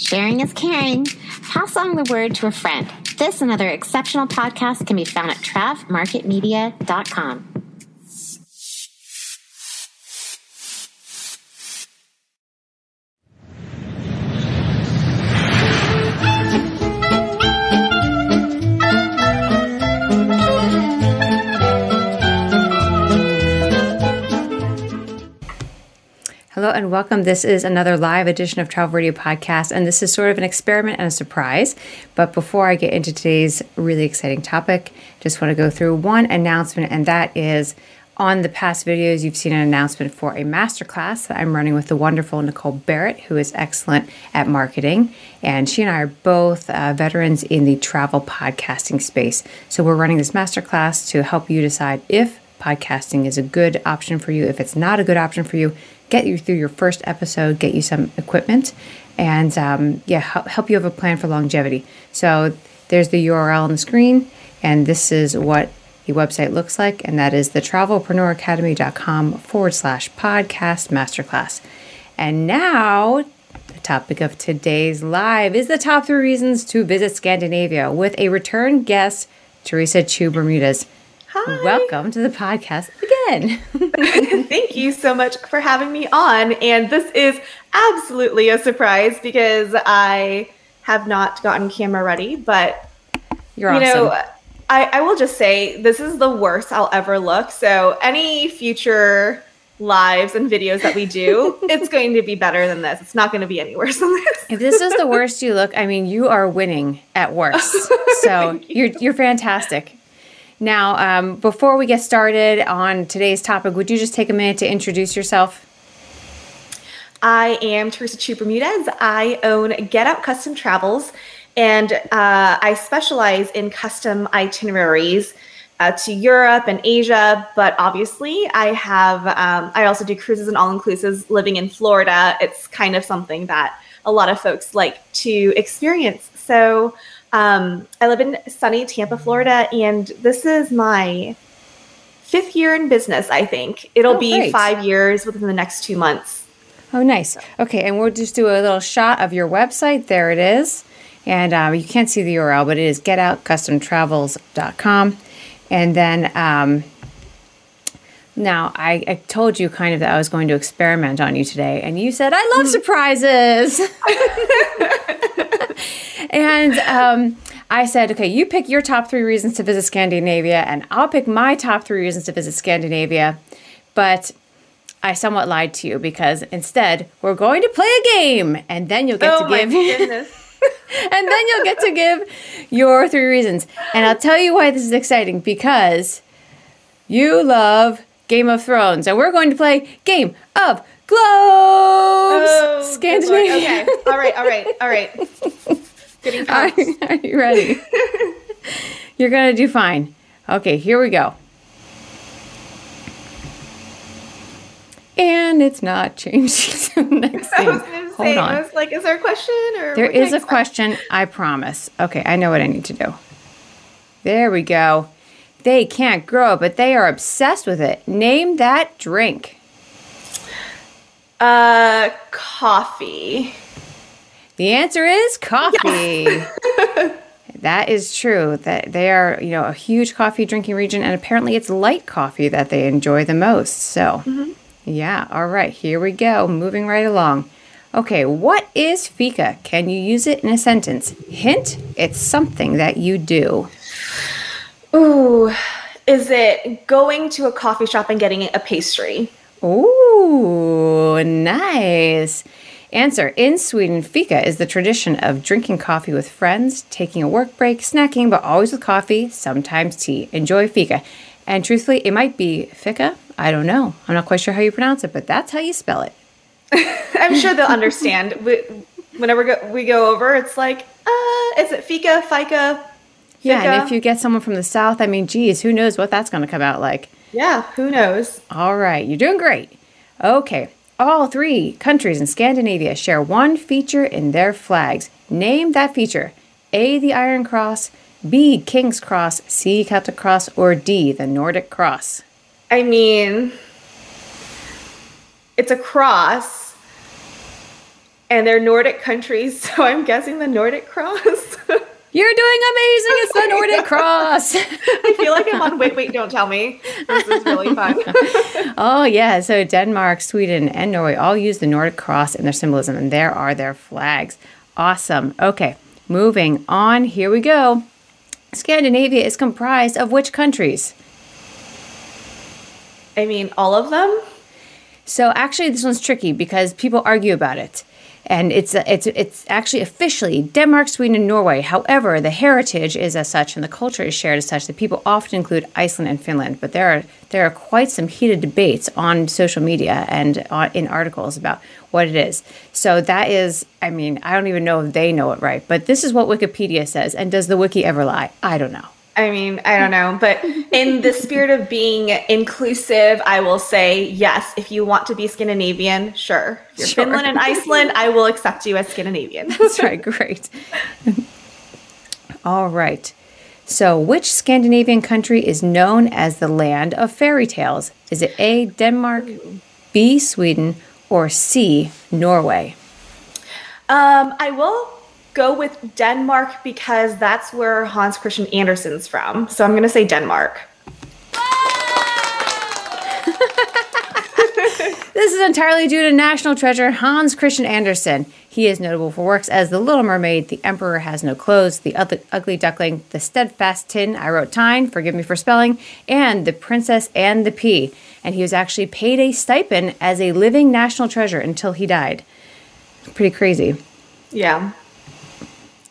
Sharing is caring. Pass along the word to a friend. This and other exceptional podcasts can be found at travmarketmedia.com. And welcome. This is another live edition of Travel Radio Podcast, and this is sort of an experiment and a surprise. But before I get into today's really exciting topic, just want to go through one announcement, and that is on the past videos, you've seen an announcement for a masterclass that I'm running with the wonderful Nicole Barrett, who is excellent at marketing. And she and I are both uh, veterans in the travel podcasting space. So we're running this masterclass to help you decide if podcasting is a good option for you. If it's not a good option for you, get you through your first episode, get you some equipment, and um, yeah, help you have a plan for longevity. So there's the URL on the screen, and this is what the website looks like, and that is the travelpreneuracademy.com forward slash podcast masterclass. And now, the topic of today's live is the top three reasons to visit Scandinavia with a return guest, Teresa Chu Bermudez. Hi. Welcome to the podcast again. Thank you so much for having me on. And this is absolutely a surprise because I have not gotten camera ready, but You're you awesome. know, I, I will just say this is the worst I'll ever look. So any future lives and videos that we do, it's going to be better than this. It's not going to be any worse than this. if this is the worst you look, I mean, you are winning at worst. So you're you're fantastic. Now, um, before we get started on today's topic, would you just take a minute to introduce yourself? I am Teresa Chu Bermudez. I own Get Out Custom Travels, and uh, I specialize in custom itineraries uh, to Europe and Asia. But obviously, I have um, I also do cruises and all inclusives. Living in Florida, it's kind of something that a lot of folks like to experience. So um, I live in sunny Tampa, Florida, and this is my fifth year in business. I think it'll Oh, be great. five years within the next two months. Oh, nice. Okay, and we'll just do a little shot of your website. There it is. And um, you can't see the URL, but it is getoutcustomtravels.com. And then um, now I, I told you kind of that I was going to experiment on you today, and you said, I love surprises. and um, I said, okay, you pick your top three reasons to visit Scandinavia, and I'll pick my top three reasons to visit Scandinavia. But I somewhat lied to you because instead we're going to play a game, and then you'll get oh to give, and then you'll get to give your three reasons. And I'll tell you why this is exciting because you love Game of Thrones, and we're going to play Game of Globes, Oh, Scandinavia. Okay. All right. All right. All right. Getting Are, are you ready? You're gonna do fine. Okay, here we go. And it's not the next I thing. was going to Hold say, on. I was like, is there a question or There what can I is a question, I promise. Okay, I know what I need to do. There we go. They can't grow it, but they are obsessed with it. Name that drink. Uh, coffee. The answer is coffee. that is true. That they are, you know, a huge coffee drinking region, and apparently it's light coffee that they enjoy the most. So, yeah. All right, here we go. Moving right along. Okay, what is fika? Can you use it in a sentence? Hint: It's something that you do. Ooh, is it going to a coffee shop and getting a pastry? Ooh, nice. Answer In Sweden, fika is the tradition of drinking coffee with friends, taking a work break, snacking, but always with coffee, sometimes tea. Enjoy fika. And truthfully, it might be fika. I don't know. I'm not quite sure how you pronounce it, but that's how you spell it. I'm sure they'll understand. We- Whenever go, we go over, it's like, uh, is it fika, fika? Yeah, and if you get someone from the South, I mean, geez, who knows what that's going to come out like. Yeah, who knows? All right, you're doing great. Okay, all three countries in Scandinavia share one feature in their flags. Name that feature A, the Iron Cross, B, King's Cross, C, Celtic Cross, or D, the Nordic Cross. I mean, it's a cross. and they're Nordic countries, so I'm guessing the Nordic cross. You're doing amazing. It's the Nordic Cross. I feel like I'm on Wait, Wait, Don't Tell Me. This is really fun. oh, yeah. So Denmark, Sweden, and Norway all use the Nordic Cross in their symbolism, and there are their flags. Awesome. Okay, moving on. Here we go. Scandinavia is comprised of which countries? I mean, all of them? So actually, this one's tricky because people argue about it and it's it's it's actually officially Denmark, Sweden, and Norway. However, the heritage is as such, and the culture is shared as such that people often include Iceland and Finland. But there are there are quite some heated debates on social media and on, in articles about what it is. So that is, I mean, I don't even know if they know it right, but this is what Wikipedia says. And does the wiki ever lie? I don't know. I mean, I don't know, but in the spirit of being inclusive, I will say yes. If you want to be Scandinavian, sure. If you're sure. Finland and Iceland, I will accept you as Scandinavian. That's right. Great. All right. So, which Scandinavian country is known as the land of fairy tales? Is it A, Denmark, B, Sweden, or C, Norway? Um, I will go with Denmark because that's where Hans Christian Andersen's from. So I'm going to say Denmark. this is entirely due to national treasure Hans Christian Andersen. He is notable for works as The Little Mermaid, The Emperor Has No Clothes, The Ugly Duckling, The Steadfast Tin, I Wrote Time, forgive me for spelling, and The Princess and the Pea. And he was actually paid a stipend as a living national treasure until he died. Pretty crazy. Yeah.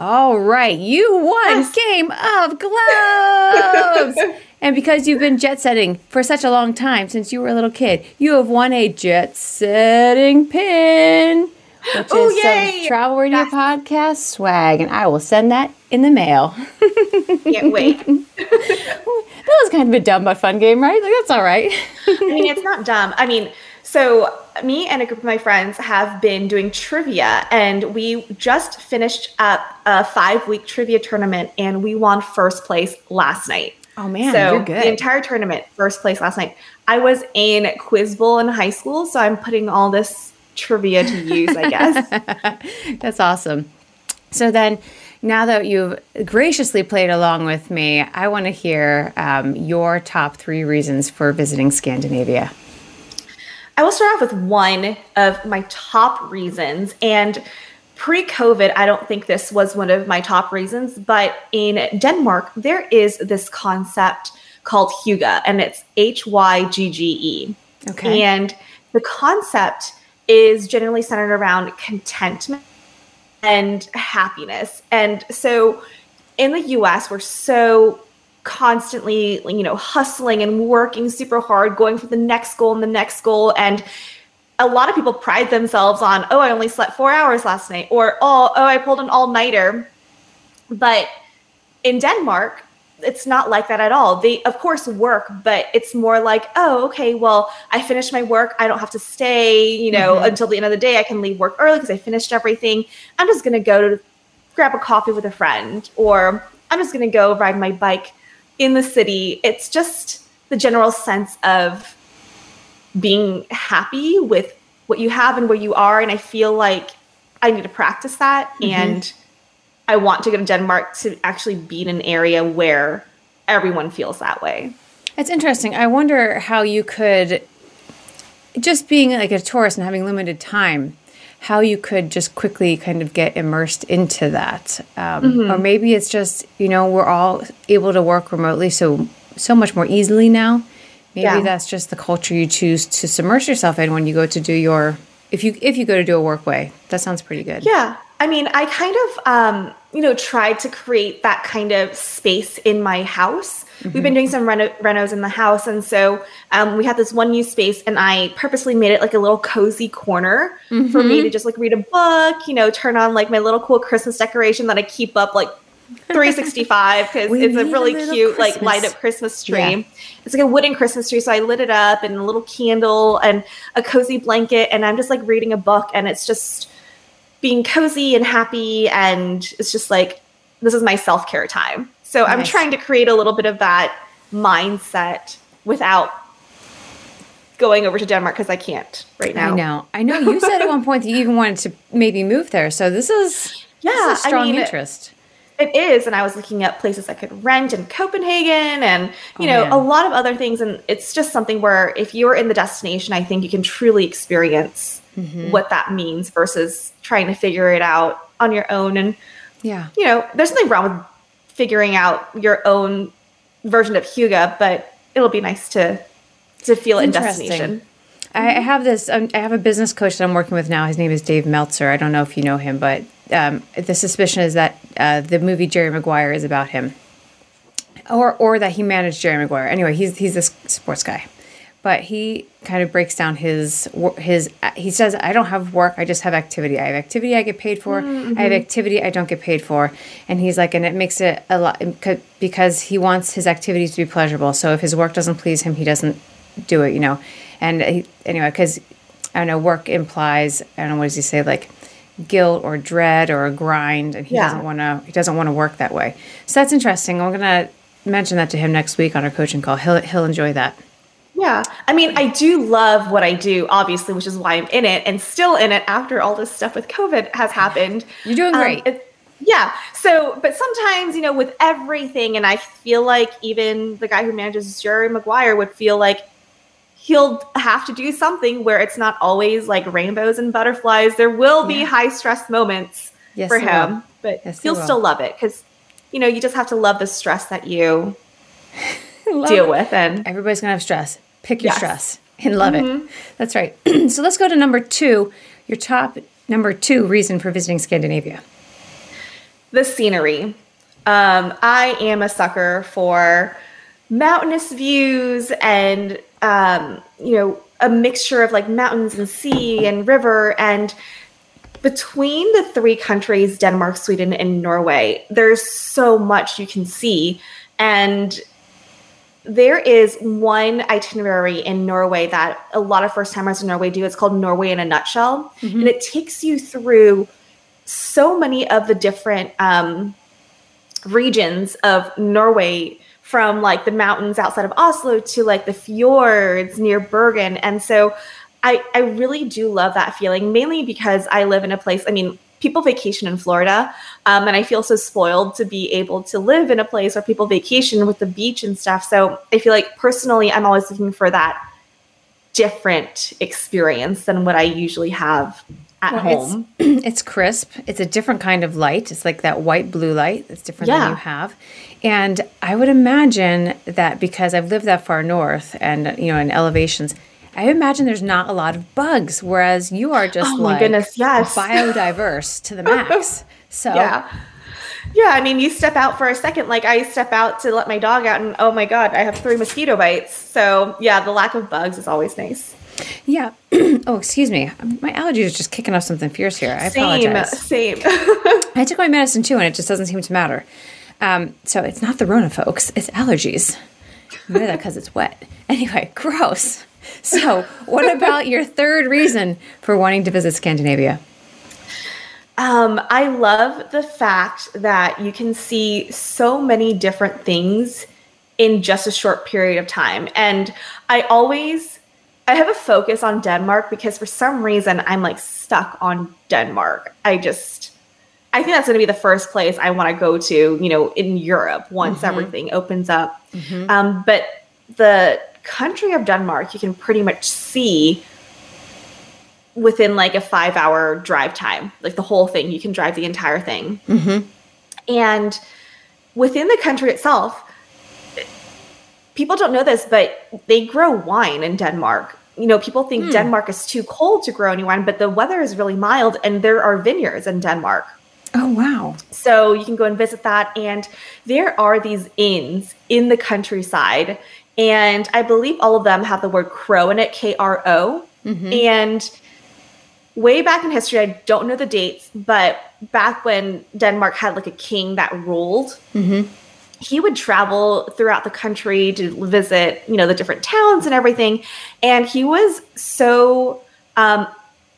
All right, you won yes. Game of Gloves. and because you've been jet setting for such a long time since you were a little kid, you have won a jet setting pin, which oh, is yay. some Travel Radio yes. Podcast swag, and I will send that in the mail. Can't wait. that was kind of a dumb but fun game, right? Like that's all right. I mean, it's not dumb. I mean, so, me and a group of my friends have been doing trivia, and we just finished up a five week trivia tournament, and we won first place last night. Oh man, so you're good. The entire tournament, first place last night. I was in Quiz Bowl in high school, so I'm putting all this trivia to use, I guess. That's awesome. So then, now that you've graciously played along with me, I want to hear um, your top three reasons for visiting Scandinavia. I will start off with one of my top reasons. And pre COVID, I don't think this was one of my top reasons, but in Denmark, there is this concept called Hygge, and it's H Y G G E. Okay. And the concept is generally centered around contentment and happiness. And so in the US, we're so constantly you know hustling and working super hard going for the next goal and the next goal. And a lot of people pride themselves on oh i only slept four hours last night or oh oh i pulled an all-nighter. But in denmark it's not like that at all. They of course work but it's more like oh okay well i finished my work. I don't have to stay you know mm-hmm. until the end of the day. I can leave work early because i finished everything. I'm just going to go to grab a coffee with a friend or i'm just going to go ride my bike in the city, it's just the general sense of being happy with what you have and where you are. And I feel like I need to practice that. Mm-hmm. And I want to go to Denmark to actually be in an area where everyone feels that way. It's interesting. I wonder how you could, just being like a tourist and having limited time, how you could just quickly kind of get immersed into that. Um, mm-hmm. Or maybe it's just, you know, we're all able to work remotely so so much more easily now. Maybe yeah. that's just the culture you choose to submerge yourself in when you go to do your if you if you go to do a work way. That sounds pretty good. Yeah. I mean, I kind of um, you know, tried to create that kind of space in my house Mm-hmm. We've been doing some reno- renos in the house, and so um, we had this one new space, and I purposely made it like a little cozy corner mm-hmm. for me mm-hmm. to just like read a book, you know, turn on like my little cool Christmas decoration that I keep up like 365 because it's a really a cute Christmas. like light up Christmas tree. Yeah. It's like a wooden Christmas tree, so I lit it up and a little candle and a cozy blanket, and I'm just like reading a book, and it's just being cozy and happy, and it's just like this is my self care time. So nice. I'm trying to create a little bit of that mindset without going over to Denmark because I can't right now. I know. I know. You said at one point that you even wanted to maybe move there. So this is Yeah, this is a I strong mean, interest. It is, and I was looking up places I could rent in Copenhagen, and you Oh, know man. a lot of other things. And it's just something where if you're in the destination, I think you can truly experience Mm-hmm. what that means versus trying to figure it out on your own. And Yeah. you know, there's nothing wrong with figuring out your own version of Hygge, but it'll be nice to to feel it in Interesting. destination. I I have this. Um, I have a business coach that I'm working with now. His name is Dave Meltzer. I don't know if you know him, but um, the suspicion is that uh, the movie Jerry Maguire is about him, or or that he managed Jerry Maguire. Anyway, he's he's this sports guy, but he kind of breaks down his his. He says, "I don't have work. I just have activity. I have activity I get paid for. I have mm-hmm. activity I don't get paid for." And he's like, and it makes it a lot um, because he wants his activities to be pleasurable. So if his work doesn't please him, he doesn't do it, you know. And he, anyway, because I don't know, work implies I don't know what does he say like guilt or dread or a grind, and he Yeah. doesn't want to. He doesn't want to work that way. So that's interesting. I'm gonna mention that to him next week on our coaching call. He'll he'll enjoy that. Yeah. I mean, I do love what I do, obviously, which is why I'm in it and still in it after all this stuff with COVID has happened. You're doing Um, great. it- yeah. So, but sometimes, you know, with everything, and I feel like even the guy who manages Jerry Maguire would feel like he'll have to do something where it's not always like rainbows and butterflies. There will be Yeah. high stress moments Yes, for there will. him, but Yes, he'll will. still love it because, you know, you just have to love the stress that you deal it. with. And Everybody's gonna have stress. Pick your Yes. stress and love it. That's right. so let's go to number two. Your top number two reason for visiting Scandinavia. the scenery. Um, I am a sucker for mountainous views and um, you know a mixture of like mountains and sea and river and between the three countries denmark sweden and norway there's so much you can see and there is one itinerary in Norway that a lot of first timers in Norway do. It's called Norway in a Nutshell. And it takes you through so many of the different um, regions of Norway from like the mountains outside of Oslo to like the fjords near Bergen. And so I, I really do love that feeling, mainly because I live in a place, I mean, people vacation in Florida. Um, and I feel so spoiled to be able to live in a place where people vacation with the beach and stuff. So I feel like personally, I'm always looking for that different experience than what I usually have at Well, home. It's, it's crisp. It's a different kind of light. It's like that white blue light. It's different Yeah. than you have. And I would imagine that because I've lived that far north and you know in elevations, I imagine there's not a lot of bugs, whereas you are just Oh my like goodness, yes. biodiverse to the max. So Yeah. Yeah, I mean, you step out for a second. Like I step out to let my dog out, and oh my god, I have three mosquito bites. So yeah, the lack of bugs is always nice. yeah. oh, excuse me. My allergies are just kicking off something fierce here. I Same, apologize. same. I took my medicine too, and it just doesn't seem to matter. Um, so it's not the Rona, folks. It's allergies. Maybe that because it's wet. Anyway, gross. So, what about your third reason for wanting to visit Scandinavia? Um, I love the fact that you can see so many different things in just a short period of time. And I always I have a focus on Denmark because for some reason I'm like stuck on Denmark. I just I think that's going to be the first place I want to go to, you know, in Europe once everything opens up. Um, but the country of Denmark, you can pretty much see within like a five hour drive time, like the whole thing. You can drive the entire thing. Mm-hmm. And within the country itself, people don't know this, but they grow wine in Denmark. You know, people think hmm. Denmark is too cold to grow any wine, but the weather is really mild and there are vineyards in Denmark. Oh, wow. So you can go and visit that. And there are these inns in the countryside. And I believe all of them have the word kro in it, K R O. Mm-hmm. And way back in history, I don't know the dates, but back when Denmark had like a king that ruled, mm-hmm. he would travel throughout the country to visit, you know, the different towns and everything. And he was so um,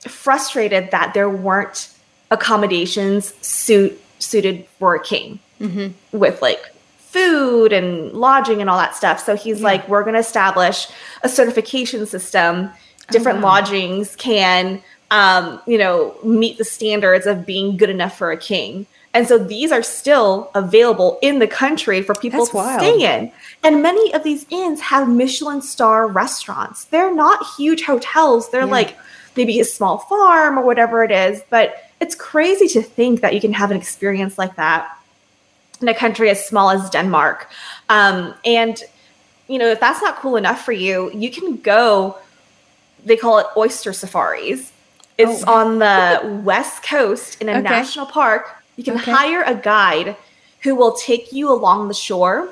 frustrated that there weren't accommodations suit suited for a king mm-hmm. with like food and lodging and all that stuff. So he's like, we're going to establish a certification system. Different wow. lodgings can, um, you know, meet the standards of being good enough for a king. And so these are still available in the country for people That's to wild. stay in. And many of these inns have Michelin star restaurants. They're not huge hotels. They're Yeah. like maybe a small farm or whatever it is. But it's crazy to think that you can have an experience like that in a country as small as Denmark. Um, and, you know, if that's not cool enough for you, you can go, they call it oyster safaris. It's Oh. on the west coast in a Okay. national park. You can Okay. hire a guide who will take you along the shore.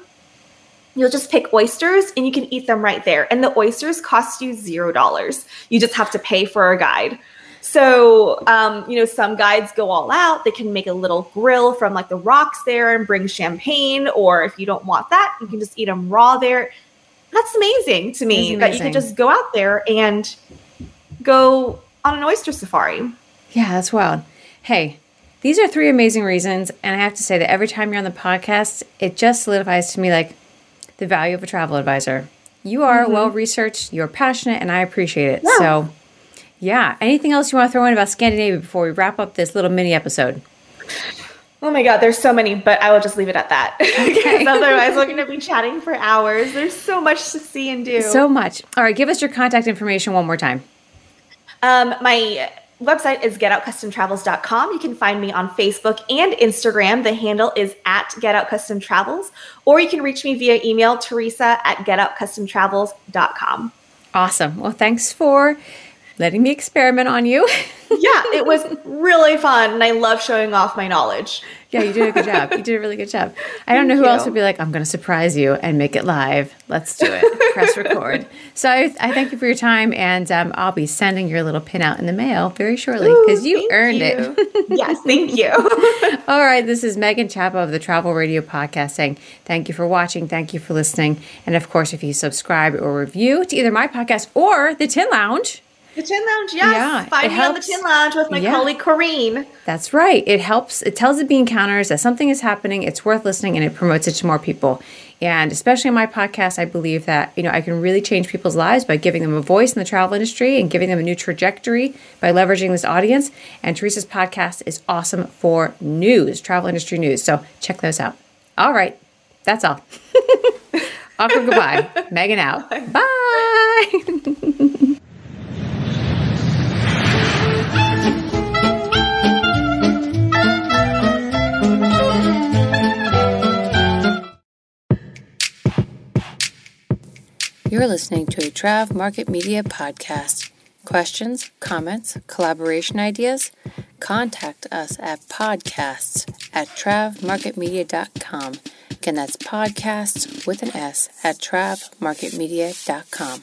You'll just pick oysters and you can eat them right there. And the oysters cost you zero dollars. You just have to pay for a guide. So, um, you know, some guides go all out. They can make a little grill from like the rocks there and bring champagne. Or if you don't want that, you can just eat them raw there. That's amazing to me It's that you amazing. can just go out there and go on an oyster safari. Yeah, that's wild. Hey, these are three amazing reasons. And I have to say that every time you're on the podcast, it just solidifies to me like the value of a travel advisor. You are well researched, you're passionate, and I appreciate it. Yeah. So, yeah. Anything else you want to throw in about Scandinavia before we wrap up this little mini episode? Oh my God, there's so many, but I will just leave it at that. Because otherwise, we're going to be chatting for hours. There's so much to see and do. So much. All right, give us your contact information one more time. Um, my website is getoutcustomtravels.com. You can find me on Facebook and Instagram. The handle is at getoutcustomtravels, or you can reach me via email, Teresa at getoutcustomtravels.com. Awesome. Well, thanks for letting me experiment on you. Yeah, it was really fun, and I love showing off my knowledge. yeah, you did a good job. You did a really good job. I don't know who else would be like, I'm going to surprise you and make it live. Let's do it. Press record. So I, I thank you for your time, and um, I'll be sending your little pin out in the mail very shortly because you earned it. yes, thank you. All right, this is Megan Chapa of the Travel Radio Podcast saying thank you for watching, thank you for listening, and of course, if you subscribe or review to either my podcast or the Tin Lounge, The Tin Lounge, yes. Yeah, Find me on the. Tin Lounge with my Yeah. colleague Corrine. That's right. It helps. It tells the bean counters that something is happening. It's worth listening, and it promotes it to more people. And especially in my podcast, I believe that you know I can really change people's lives by giving them a voice in the travel industry and giving them a new trajectory by leveraging this audience. And Teresa's podcast is awesome for news, travel industry news. So check those out. All right, that's all. Awkward goodbye. Megan out. Bye. You're listening to a Trav Market Media podcast. Questions, comments, collaboration ideas? Contact us at podcasts at travmarketmedia.com. Again, that's podcasts with an S at travmarketmedia.com.